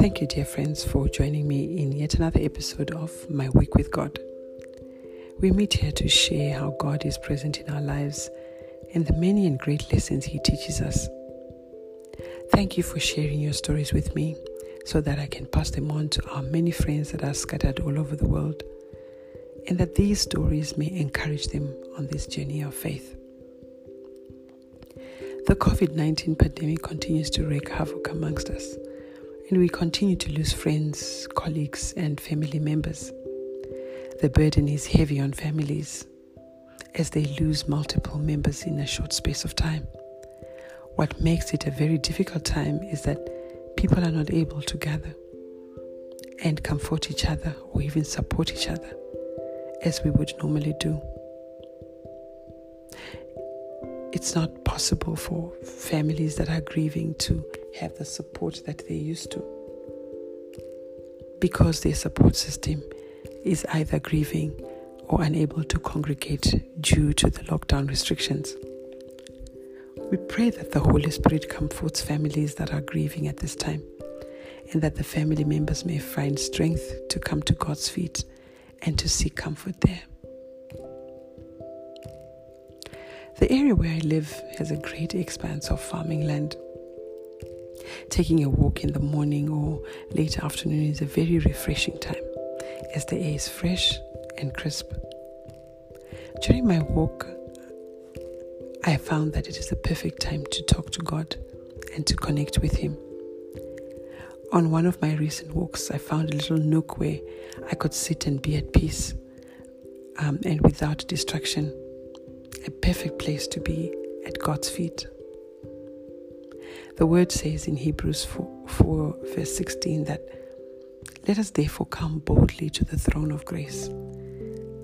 Thank you, dear friends, for joining me in yet another episode of My Week with God. We meet here to share how God is present in our lives and the many and great lessons He teaches us. Thank you for sharing your stories with me so that I can pass them on to our many friends that are scattered all over the world and that these stories may encourage them on this journey of faith. The COVID 19 pandemic continues to wreak havoc amongst us, and we continue to lose friends, colleagues, and family members. The burden is heavy on families as they lose multiple members in a short space of time. What makes it a very difficult time is that people are not able to gather and comfort each other or even support each other as we would normally do. It's not possible for families that are grieving to have the support that they used to because their support system is either grieving or unable to congregate due to the lockdown restrictions. We pray that the Holy Spirit comforts families that are grieving at this time and that the family members may find strength to come to God's feet and to seek comfort there. The area where I live has a great expanse of farming land. Taking a walk in the morning or late afternoon is a very refreshing time as the air is fresh and crisp. During my walk, I found that it is the perfect time to talk to God and to connect with Him. On one of my recent walks, I found a little nook where I could sit and be at peace um, and without distraction. A perfect place to be at God's feet. The word says in Hebrews 4, 4 verse 16 that let us therefore come boldly to the throne of grace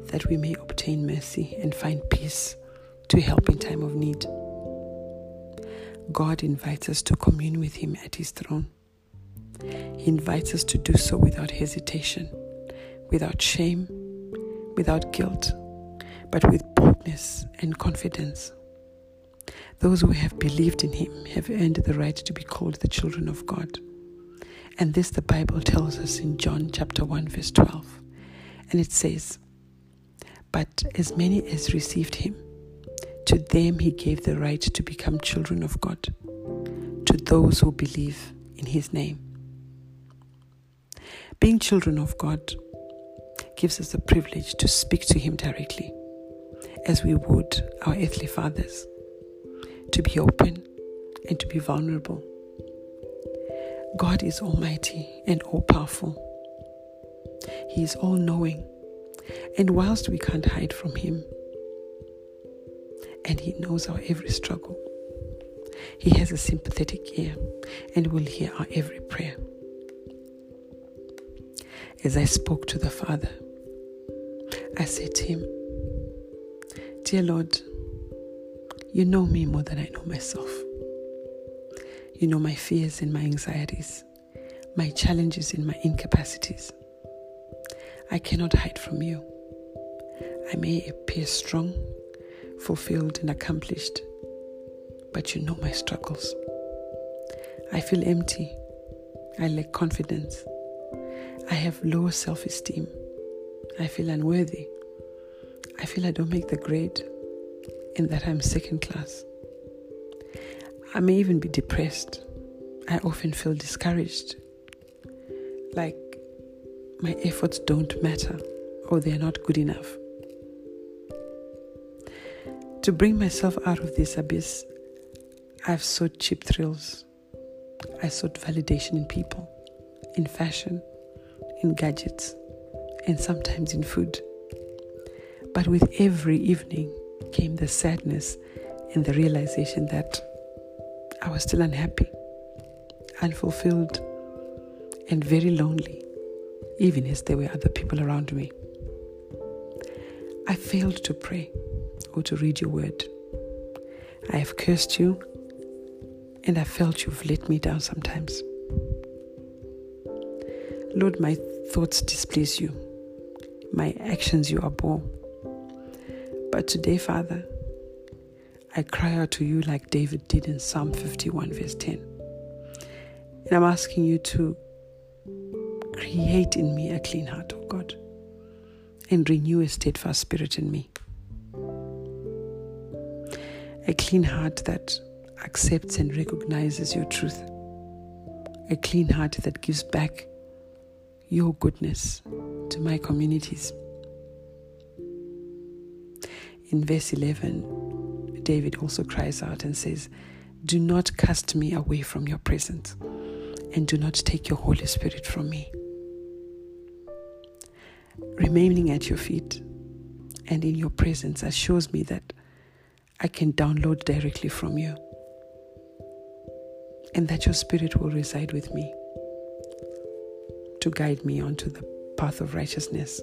that we may obtain mercy and find peace to help in time of need. God invites us to commune with Him at His throne. He invites us to do so without hesitation, without shame, without guilt, but with boldness and confidence. Those who have believed in Him have earned the right to be called the children of God. And this the Bible tells us in John chapter 1, verse 12. And it says, But as many as received Him, to them He gave the right to become children of God, to those who believe in His name. Being children of God gives us the privilege to speak to Him directly, as we would our earthly fathers, to be open and to be vulnerable. God is almighty and all powerful. He is all knowing, and whilst we can't hide from Him, and He knows our every struggle, He has a sympathetic ear and will hear our every prayer as I spoke to the Father, I said to him, Dear Lord, you know me more than I know myself. You know my fears and my anxieties, my challenges and my incapacities. I cannot hide from you. I may appear strong, fulfilled, and accomplished, but you know my struggles. I feel empty. I lack confidence. I have low self esteem. I feel unworthy. I feel I don't make the grade and that I'm second class. I may even be depressed. I often feel discouraged. Like my efforts don't matter or they're not good enough. To bring myself out of this abyss, I've sought cheap thrills. I sought validation in people, in fashion, in gadgets, and sometimes in food. But with every evening came the sadness and the realization that I was still unhappy, unfulfilled, and very lonely, even as there were other people around me. I failed to pray or to read your word. I have cursed you, and I felt you've let me down sometimes. Lord, my thoughts displease you, my actions you abhor. But today, Father, I cry out to you like David did in Psalm 51, verse 10. And I'm asking you to Create in me a clean heart, O God, and renew a steadfast spirit in me. A clean heart that accepts and recognizes your truth. A clean heart that gives back your goodness to my communities. In verse 11, David also cries out and says, Do not cast me away from your presence, and do not take your Holy Spirit from me. Remaining at your feet and in your presence assures me that I can download directly from you, and that your Spirit will reside with me to guide me onto the path of righteousness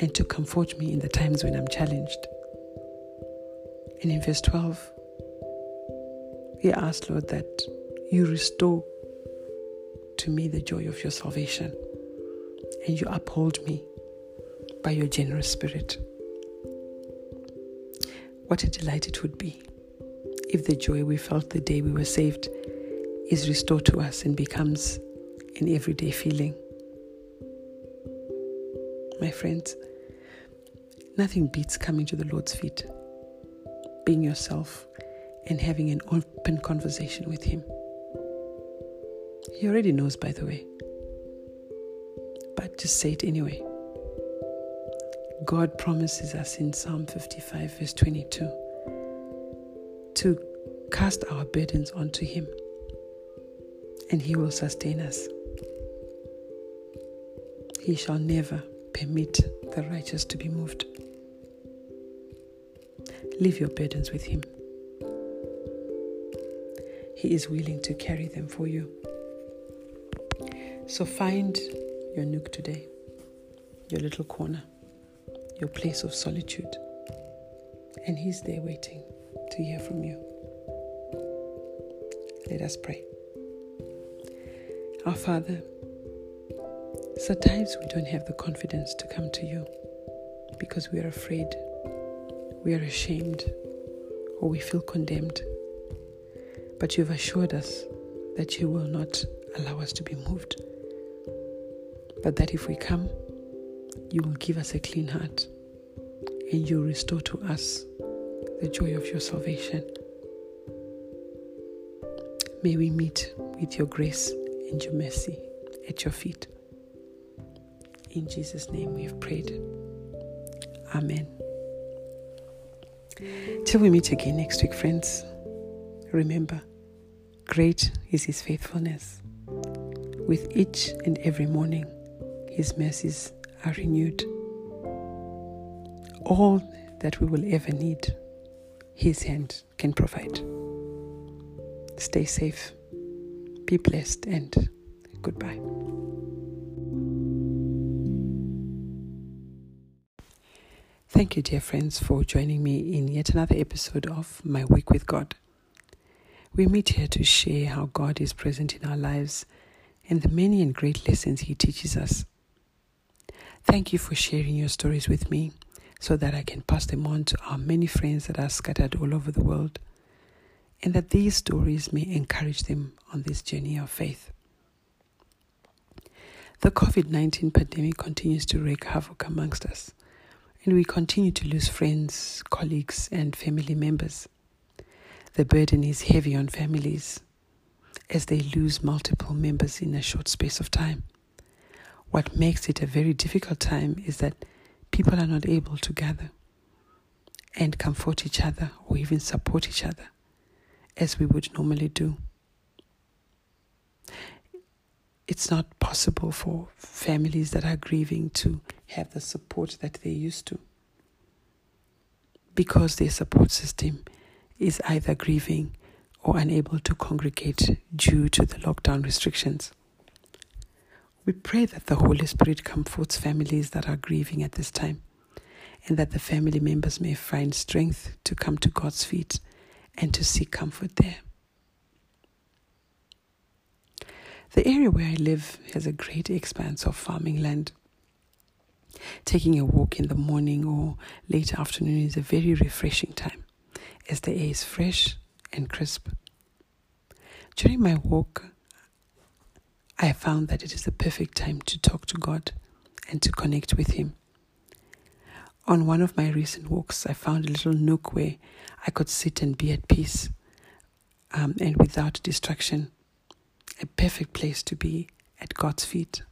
and to comfort me in the times when I'm challenged. And in verse 12, we ask, Lord, that you restore to me the joy of your salvation and you uphold me by your generous spirit. What a delight it would be if the joy we felt the day we were saved is restored to us and becomes an everyday feeling. My friends, nothing beats coming to the Lord's feet being yourself and having an open conversation with Him. He already knows, by the way. But just say it anyway. God promises us in Psalm 55, verse 22, to cast our burdens onto Him and He will sustain us. He shall never permit the righteous to be moved. Leave your burdens with Him. He is willing to carry them for you. So find your nook today, your little corner, your place of solitude, and He's there waiting to hear from you. Let us pray. Our Father, sometimes we don't have the confidence to come to you because we are afraid we are ashamed or we feel condemned. But you've assured us that you will not allow us to be moved, but that if we come, you will give us a clean heart and you restore to us the joy of your salvation. May we meet with your grace and your mercy at your feet. In Jesus' name we have prayed. Amen. Till we meet again next week, friends, remember, great is His faithfulness. With each and every morning, His mercies are renewed. All that we will ever need, His hand can provide. Stay safe, be blessed, and goodbye. Thank you, dear friends, for joining me in yet another episode of My Week with God. We meet here to share how God is present in our lives and the many and great lessons He teaches us. Thank you for sharing your stories with me so that I can pass them on to our many friends that are scattered all over the world and that these stories may encourage them on this journey of faith. The COVID 19 pandemic continues to wreak havoc amongst us and we continue to lose friends, colleagues, and family members. The burden is heavy on families as they lose multiple members in a short space of time. What makes it a very difficult time is that people are not able to gather and comfort each other or even support each other as we would normally do. It's not possible for families that are grieving to have the support that they used to because their support system is either grieving or unable to congregate due to the lockdown restrictions. We pray that the Holy Spirit comforts families that are grieving at this time and that the family members may find strength to come to God's feet and to seek comfort there. The area where I live has a great expanse of farming land. Taking a walk in the morning or late afternoon is a very refreshing time as the air is fresh and crisp. During my walk, I found that it is the perfect time to talk to God and to connect with Him. On one of my recent walks, I found a little nook where I could sit and be at peace um, and without distraction. A perfect place to be at God's feet.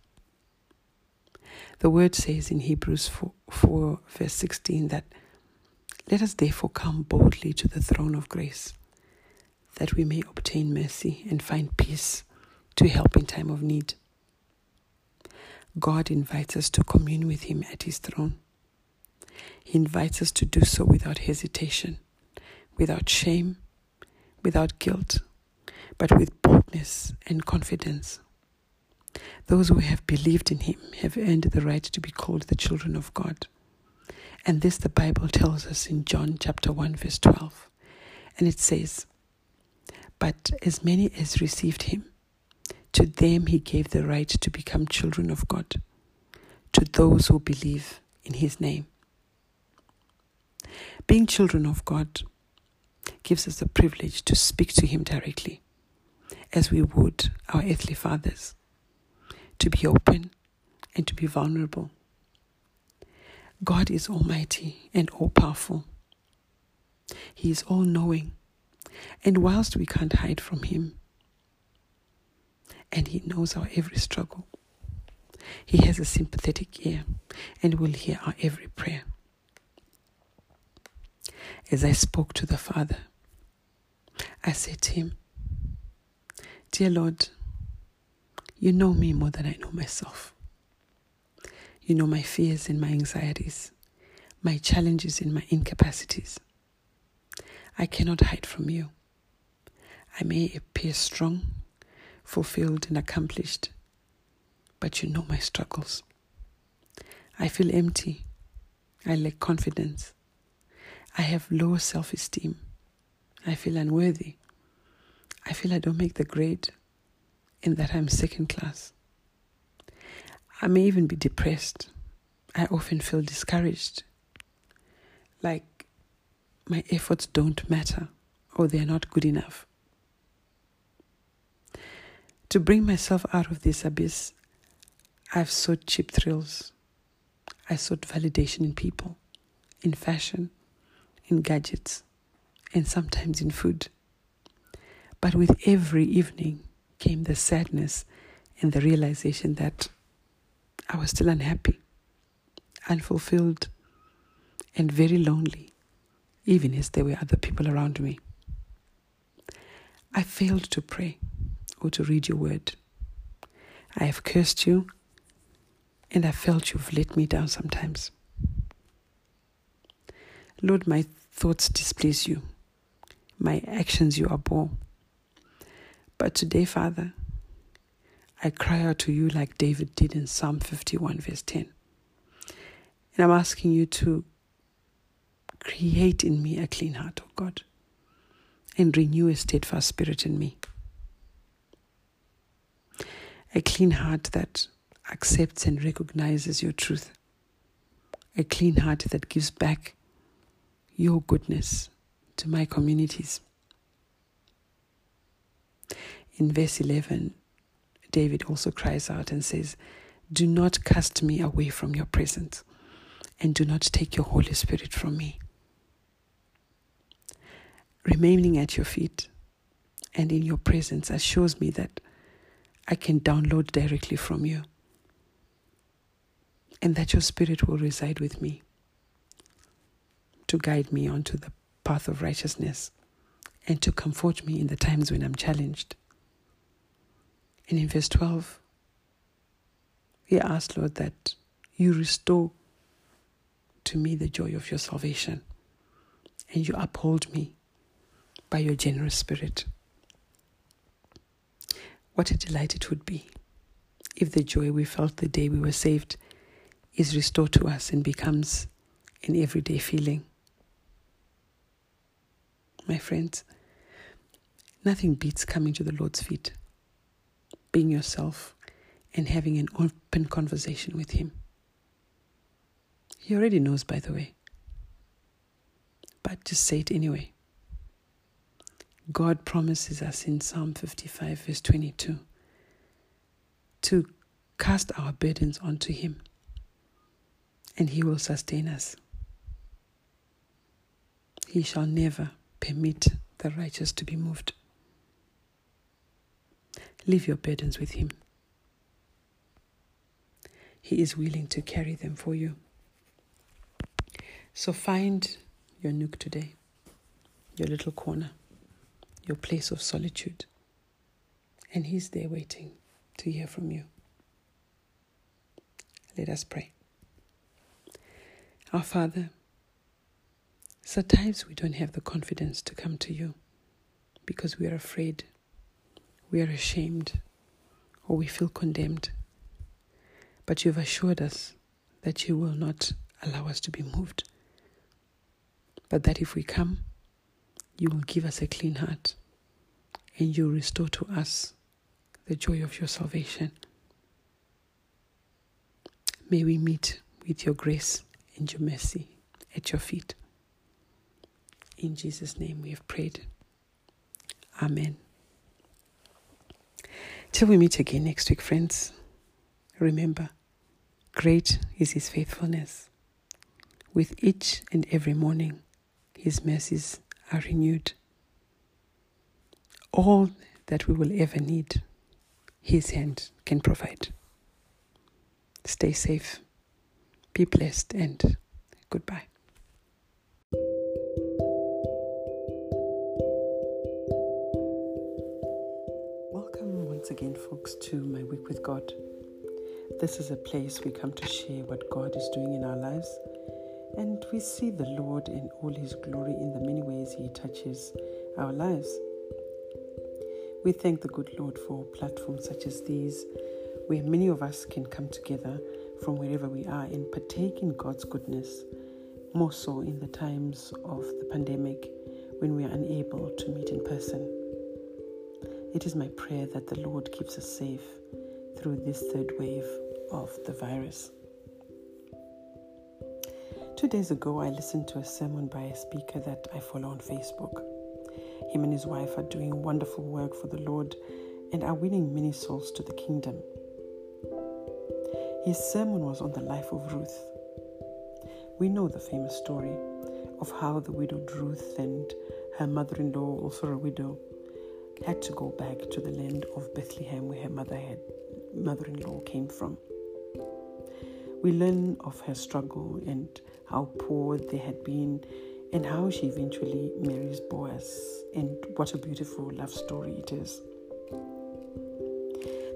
The word says in Hebrews 4, 4 verse 16 that let us therefore come boldly to the throne of grace that we may obtain mercy and find peace to help in time of need. God invites us to commune with Him at His throne. He invites us to do so without hesitation, without shame, without guilt, but with boldness and confidence. Those who have believed in Him have earned the right to be called the children of God. And this the Bible tells us in John chapter 1, verse 12. And it says, But as many as received Him, to them He gave the right to become children of God, to those who believe in His name. Being children of God gives us the privilege to speak to Him directly, as we would our earthly fathers, to be open and to be vulnerable. God is almighty and all powerful. He is all knowing. And whilst we can't hide from Him, and He knows our every struggle, He has a sympathetic ear and will hear our every prayer as I spoke to the Father, I said to him, Dear Lord, you know me more than I know myself. You know my fears and my anxieties, my challenges and my incapacities. I cannot hide from you. I may appear strong, fulfilled, and accomplished, but you know my struggles. I feel empty. I lack confidence. I have low self esteem. I feel unworthy. I feel I don't make the grade and that I'm second class. I may even be depressed. I often feel discouraged. Like my efforts don't matter or they're not good enough. To bring myself out of this abyss, I've sought cheap thrills. I sought validation in people, in fashion, in gadgets, and sometimes in food. But with every evening came the sadness and the realization that I was still unhappy, unfulfilled, and very lonely, even as there were other people around me. I failed to pray or to read your word. I have cursed you, and I felt you've let me down sometimes. Lord, my thoughts displease you, my actions you abhor. But today, Father, I cry out to you like David did in Psalm 51, verse 10. And I'm asking you to create in me a clean heart, O oh God, and renew a steadfast spirit in me. A clean heart that accepts and recognizes your truth. A clean heart that gives back your goodness to my communities. In verse 11, David also cries out and says, Do not cast me away from your presence, and do not take your Holy Spirit from me. Remaining at your feet and in your presence assures me that I can download directly from you, and that your Spirit will reside with me to guide me onto the path of righteousness and to comfort me in the times when I'm challenged. And in verse 12, he asked, Lord, that you restore to me the joy of your salvation and you uphold me by your generous spirit. What a delight it would be if the joy we felt the day we were saved is restored to us and becomes an everyday feeling my friends. Nothing beats coming to the Lord's feet, being yourself, and having an open conversation with Him. He already knows, by the way. But just say it anyway. God promises us in Psalm 55, verse 22, to cast our burdens onto Him, and He will sustain us. He shall never permit the righteous to be moved. Leave your burdens with Him. He is willing to carry them for you. So find your nook today, your little corner, your place of solitude. And He's there waiting to hear from you. Let us pray. Our Father, sometimes we don't have the confidence to come to you because we are afraid, we are ashamed, or we feel condemned. But you've assured us that you will not allow us to be moved, but that if we come, you will give us a clean heart and you restore to us the joy of your salvation. May we meet with your grace and your mercy at your feet. In Jesus' name we have prayed. Amen. Till we meet again next week, friends, remember, great is his faithfulness. With each and every morning, his mercies are renewed. All that we will ever need, his hand can provide. Stay safe, be blessed, and goodbye. Once again, folks, to my week with God. This is a place we come to share what God is doing in our lives, and we see the Lord in all His glory in the many ways He touches our lives. We thank the good Lord for platforms such as these where many of us can come together from wherever we are and partake in God's goodness, more so in the times of the pandemic when we are unable to meet in person. It is my prayer that the Lord keeps us safe through this third wave of the virus. Two days ago, I listened to a sermon by a speaker that I follow on Facebook. Him and his wife are doing wonderful work for the Lord and are winning many souls to the kingdom. His sermon was on the life of Ruth. We know the famous story of how the widowed Ruth and her mother in law, also a widow, had to go back to the land of Bethlehem where her mother had mother in law came from. We learn of her struggle and how poor they had been and how she eventually marries Boaz and what a beautiful love story it is.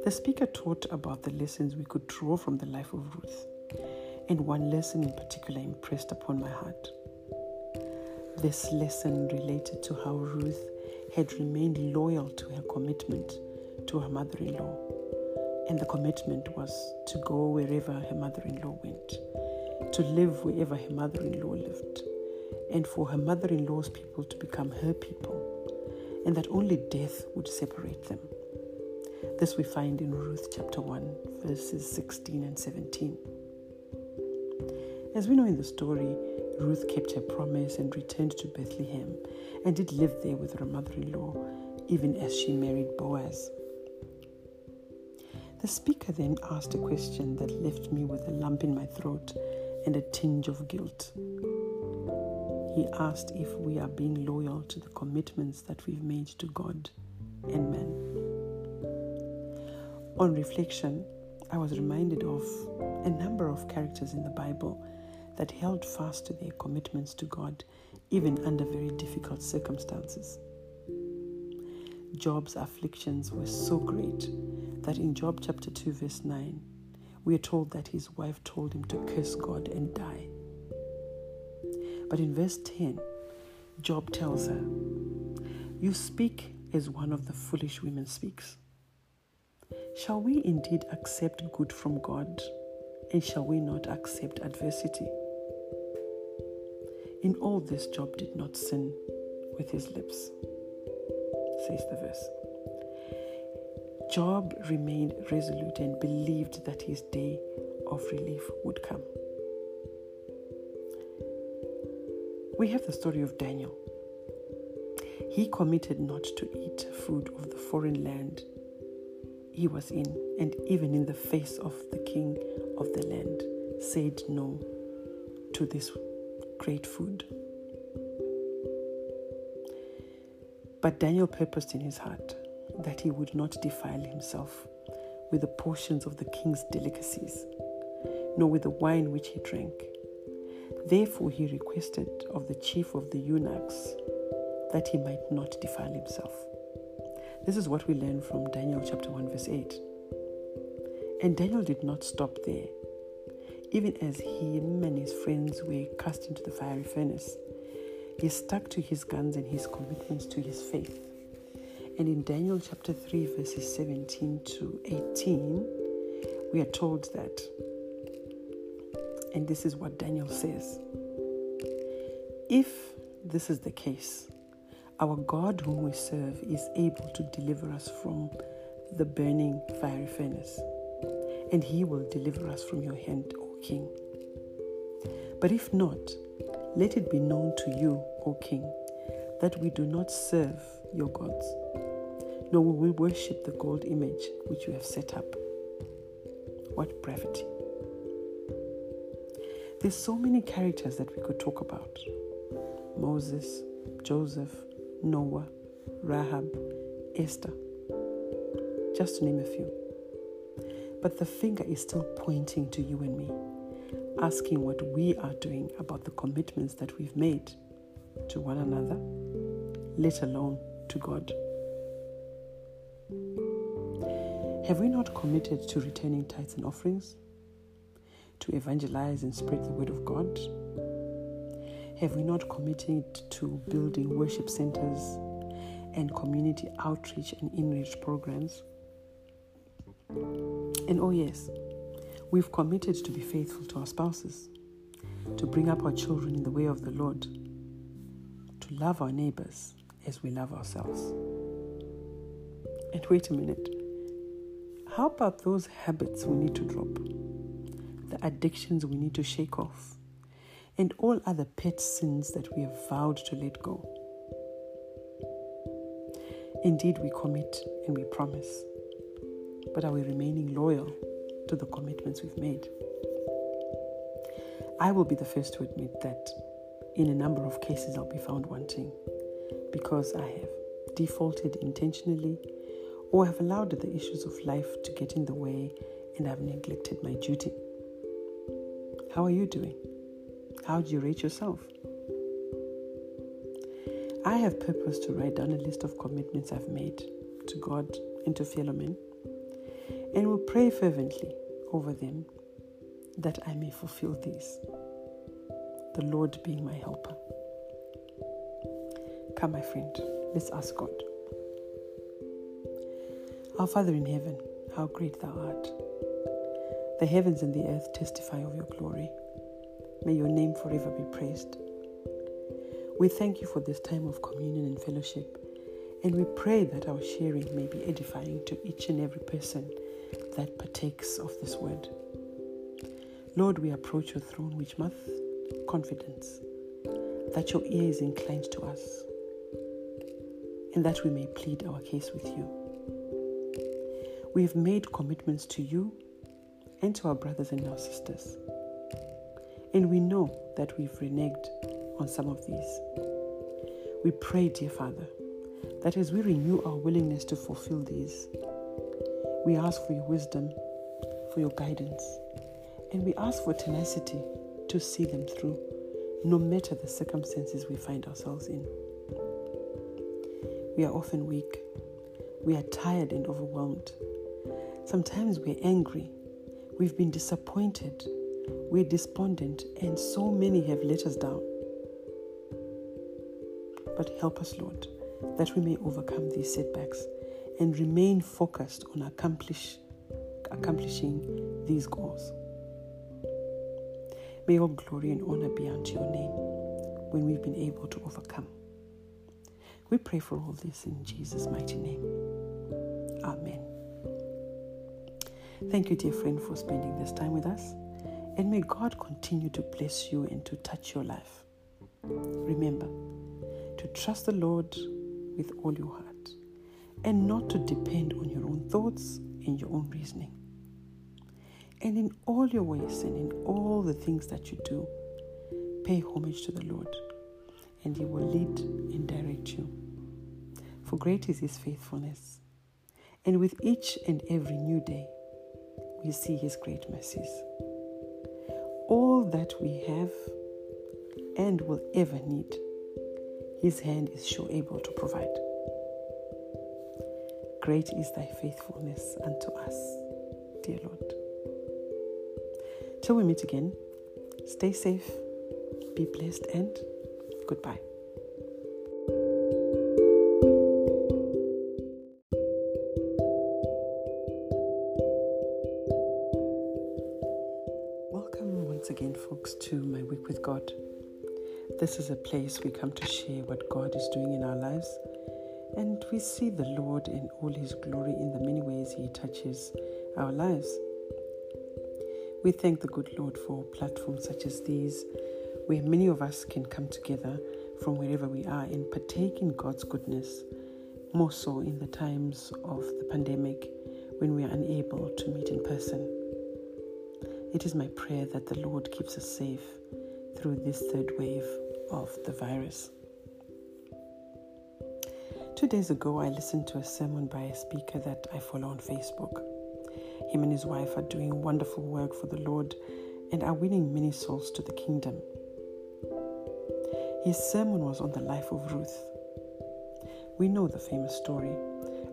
The speaker taught about the lessons we could draw from the life of Ruth, and one lesson in particular impressed upon my heart. This lesson related to how Ruth had remained loyal to her commitment to her mother in law, and the commitment was to go wherever her mother in law went, to live wherever her mother in law lived, and for her mother in law's people to become her people, and that only death would separate them. This we find in Ruth chapter 1, verses 16 and 17. As we know in the story, Ruth kept her promise and returned to Bethlehem and did live there with her mother in law, even as she married Boaz. The speaker then asked a question that left me with a lump in my throat and a tinge of guilt. He asked if we are being loyal to the commitments that we've made to God and man. On reflection, I was reminded of a number of characters in the Bible that held fast to their commitments to God even under very difficult circumstances. Job's afflictions were so great that in Job chapter 2, verse 9, we are told that his wife told him to curse God and die. But in verse 10, Job tells her, You speak as one of the foolish women speaks. Shall we indeed accept good from God? And shall we not accept adversity? In all this, Job did not sin with his lips, says the verse. Job remained resolute and believed that his day of relief would come. We have the story of Daniel. He committed not to eat food of the foreign land he was in, and even in the face of the king of the land, said no to this great food. But Daniel purposed in his heart that he would not defile himself with the portions of the king's delicacies, nor with the wine which he drank. Therefore, he requested of the chief of the eunuchs that he might not defile himself. This is what we learn from Daniel chapter 1, verse 8. And Daniel did not stop there. Even as him and his friends were cast into the fiery furnace, he stuck to his guns and his commitments to his faith. And in Daniel chapter 3, verses 17 to 18, we are told that, and this is what Daniel says If this is the case, our God, whom we serve, is able to deliver us from the burning fiery furnace, and he will deliver us from your hand, King. But if not, let it be known to you, O King, that we do not serve your gods, nor will we worship the gold image which you have set up. What brevity! There's so many characters that we could talk about Moses, Joseph, Noah, Rahab, Esther, just to name a few. But the finger is still pointing to you and me, asking what we are doing about the commitments that we've made to one another, let alone to God. Have we not committed to returning tithes and offerings? To evangelize and spread the word of God? Have we not committed to building worship centers and community outreach and enrich programs? And oh, yes, we've committed to be faithful to our spouses, to bring up our children in the way of the Lord, to love our neighbors as we love ourselves. And wait a minute. How about those habits we need to drop? The addictions we need to shake off? and all other pet sins that we have vowed to let go. Indeed, we commit and we promise, but are we remaining loyal to the commitments we've made? I will be the first to admit that in a number of cases I'll be found wanting because I have defaulted intentionally or have allowed the issues of life to get in the way and I've neglected my duty. How are you doing? How do you rate yourself? I have purpose to write down a list of commitments I've made to God and to fellow men, and will pray fervently over them that I may fulfill these, the Lord being my helper. Come, my friend, let's ask God. Our Father in heaven, how great thou art. The heavens and the earth testify of your glory. May your name forever be praised. We thank you for this time of communion and fellowship, and we pray that our sharing may be edifying to each and every person that partakes of this word. Lord, we approach your throne with much confidence that your ear is inclined to us and that we may plead our case with you. We have made commitments to you and to our brothers and our sisters. And we know that we've reneged on some of these. We pray, dear Father, that as we renew our willingness to fulfill these, we ask for your wisdom, for your guidance, and we ask for tenacity to see them through, no matter the circumstances we find ourselves in. We are often weak. We are tired and overwhelmed. Sometimes we're angry. We've been disappointed we're despondent, and so many have let us down. But help us, Lord, that we may overcome these setbacks and remain focused on accomplish, accomplishing these goals. May all glory and honor be unto your name when we've been able to overcome. We pray for all this in Jesus' mighty name. Amen. Thank you, dear friend, for spending this time with us. And may God continue to bless you and to touch your life. Remember to trust the Lord with all your heart and not to depend on your own thoughts and your own reasoning. And in all your ways and in all the things that you do, pay homage to the Lord, and He will lead and direct you. For great is His faithfulness, and with each and every new day, we see His great mercies. All that we have and will ever need, His hand is sure able to provide. Great is thy faithfulness unto us, dear Lord. Till we meet again, stay safe, be blessed, and goodbye. Welcome once again, folks, to my week with God. This is a place we come to share what God is doing in our lives, and we see the Lord in all His glory in the many ways He touches our lives. We thank the good Lord for platforms such as these, where many of us can come together from wherever we are and partake in God's goodness, more so in the times of the pandemic when we are unable to meet in person. It is my prayer that the Lord keeps us safe through this third wave of the virus. Two days ago, I listened to a sermon by a speaker that I follow on Facebook. Him and his wife are doing wonderful work for the Lord and are winning many souls to the kingdom. His sermon was on the life of Ruth. We know the famous story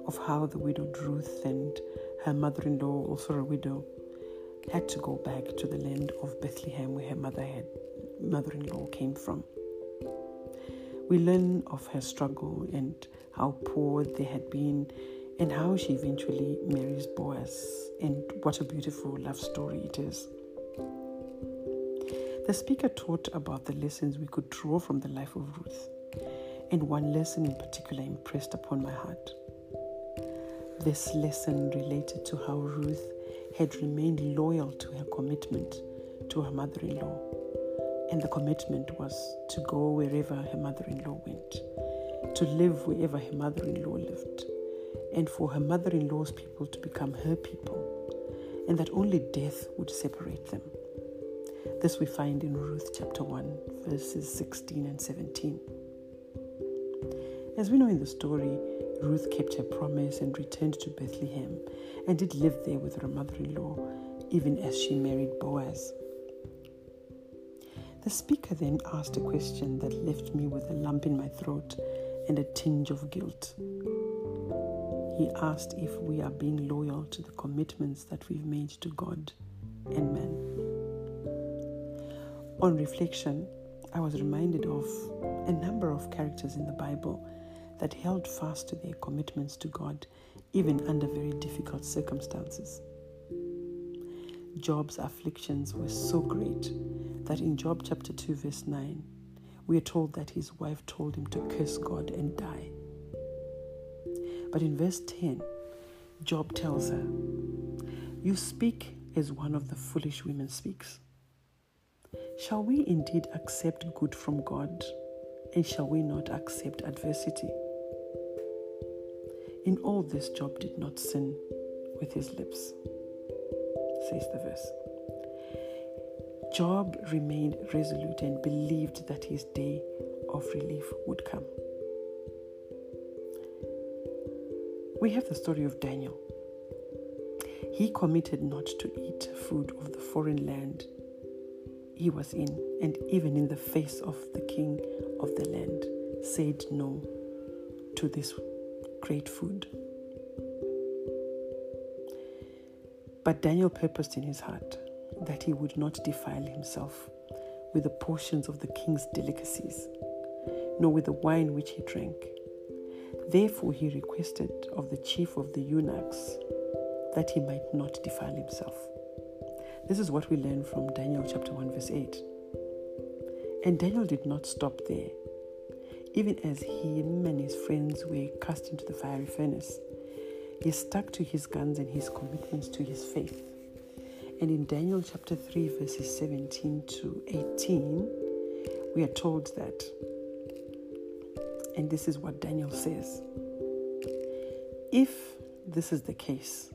of how the widowed Ruth and her mother in law, also a widow, had to go back to the land of Bethlehem where her mother had mother-in-law came from. We learn of her struggle and how poor they had been and how she eventually marries Boaz and what a beautiful love story it is. The speaker taught about the lessons we could draw from the life of Ruth, and one lesson in particular impressed upon my heart. This lesson related to how Ruth had remained loyal to her commitment to her mother in law. And the commitment was to go wherever her mother in law went, to live wherever her mother in law lived, and for her mother in law's people to become her people, and that only death would separate them. This we find in Ruth chapter 1, verses 16 and 17. As we know in the story, Ruth kept her promise and returned to Bethlehem and did live there with her mother in law, even as she married Boaz. The speaker then asked a question that left me with a lump in my throat and a tinge of guilt. He asked if we are being loyal to the commitments that we've made to God and man. On reflection, I was reminded of a number of characters in the Bible that held fast to their commitments to God even under very difficult circumstances. Job's afflictions were so great that in Job chapter 2, verse 9, we are told that his wife told him to curse God and die. But in verse 10, Job tells her, You speak as one of the foolish women speaks. Shall we indeed accept good from God, and shall we not accept adversity? In all this, Job did not sin with his lips, says the verse. Job remained resolute and believed that his day of relief would come. We have the story of Daniel. He committed not to eat food of the foreign land he was in, and even in the face of the king of the land, said no to this great food. But Daniel purposed in his heart that he would not defile himself with the portions of the king's delicacies, nor with the wine which he drank. Therefore, he requested of the chief of the eunuchs that he might not defile himself. This is what we learn from Daniel chapter 1, verse 8. And Daniel did not stop there. Even as him and his friends were cast into the fiery furnace, he stuck to his guns and his commitments to his faith. And in Daniel chapter 3, verses 17 to 18, we are told that, and this is what Daniel says If this is the case,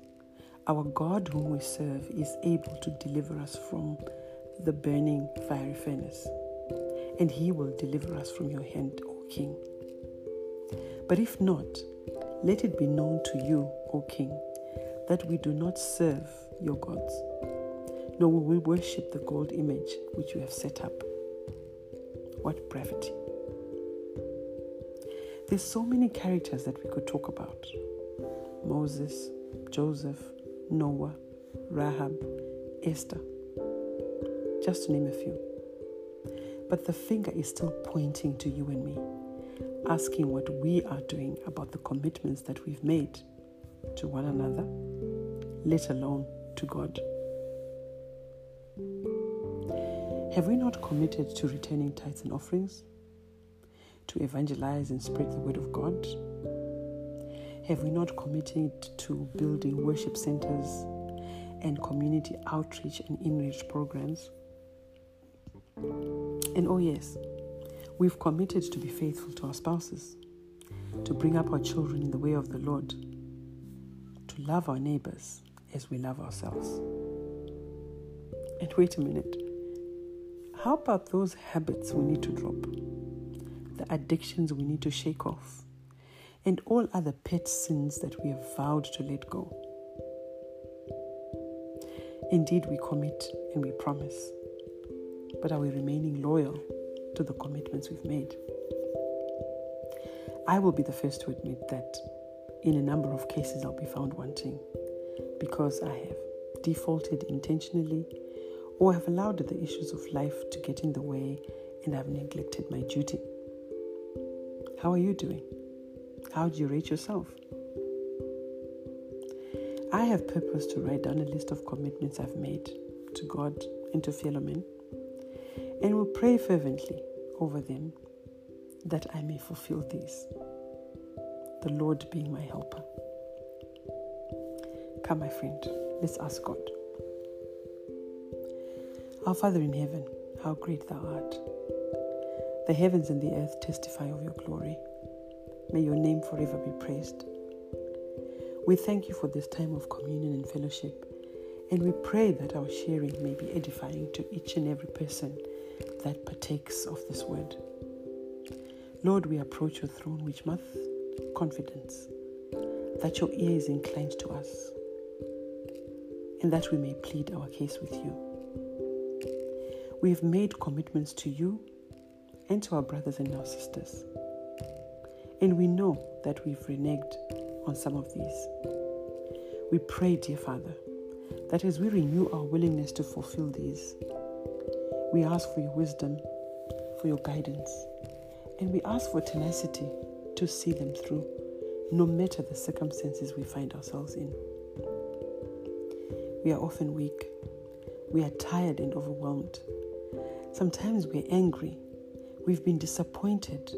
Our God, whom we serve, is able to deliver us from the burning fiery furnace, and he will deliver us from your hand, O King. But if not, let it be known to you, O King, that we do not serve your gods, will we worship the gold image which you have set up. What brevity! There's so many characters that we could talk about Moses, Joseph, Noah, Rahab, Esther, just to name a few. But the finger is still pointing to you and me, asking what we are doing about the commitments that we've made to one another, let alone to God. Have we not committed to returning tithes and offerings? To evangelize and spread the word of God? Have we not committed to building worship centers and community outreach and enrich programs? And oh, yes, we've committed to be faithful to our spouses, to bring up our children in the way of the Lord, to love our neighbors as we love ourselves. And wait a minute. How about those habits we need to drop? The addictions we need to shake off? And all other pet sins that we have vowed to let go? Indeed, we commit and we promise. But are we remaining loyal to the commitments we've made? I will be the first to admit that in a number of cases I'll be found wanting because I have defaulted intentionally Oh, or have allowed the issues of life to get in the way and have neglected my duty. How are you doing? How do you rate yourself? I have purpose to write down a list of commitments I've made to God and to fellow men, and will pray fervently over them that I may fulfill these, the Lord being my helper. Come, my friend, let's ask God. Our Father in heaven, how great thou art. The heavens and the earth testify of your glory. May your name forever be praised. We thank you for this time of communion and fellowship, and we pray that our sharing may be edifying to each and every person that partakes of this word. Lord, we approach your throne with much confidence that your ear is inclined to us and that we may plead our case with you. We have made commitments to you and to our brothers and our sisters. And we know that we've reneged on some of these. We pray, dear Father, that as we renew our willingness to fulfill these, we ask for your wisdom, for your guidance, and we ask for tenacity to see them through, no matter the circumstances we find ourselves in. We are often weak. We are tired and overwhelmed. Sometimes we're angry, we've been disappointed,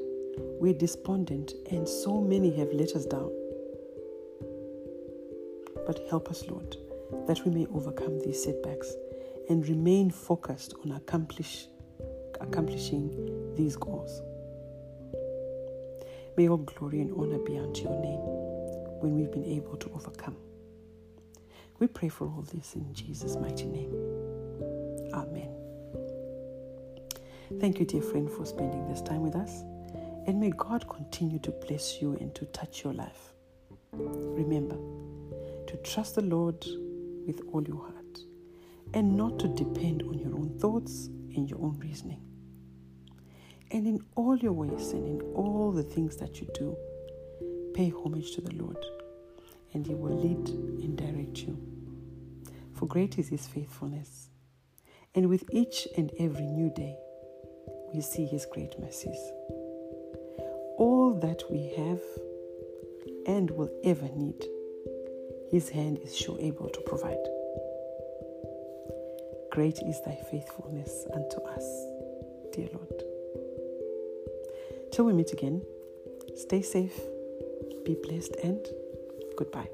we're despondent, and so many have let us down. But help us, Lord, that we may overcome these setbacks and remain focused on accomplish, accomplishing these goals. May all glory and honor be unto your name when we've been able to overcome. We pray for all this in Jesus' mighty name. Amen. Thank you, dear friend, for spending this time with us. And may God continue to bless you and to touch your life. Remember to trust the Lord with all your heart and not to depend on your own thoughts and your own reasoning. And in all your ways and in all the things that you do, pay homage to the Lord, and He will lead and direct you. For great is His faithfulness. And with each and every new day, we see His great mercies. All that we have and will ever need, His hand is sure able to provide. Great is thy faithfulness unto us, dear Lord. Till we meet again, stay safe, be blessed, and goodbye.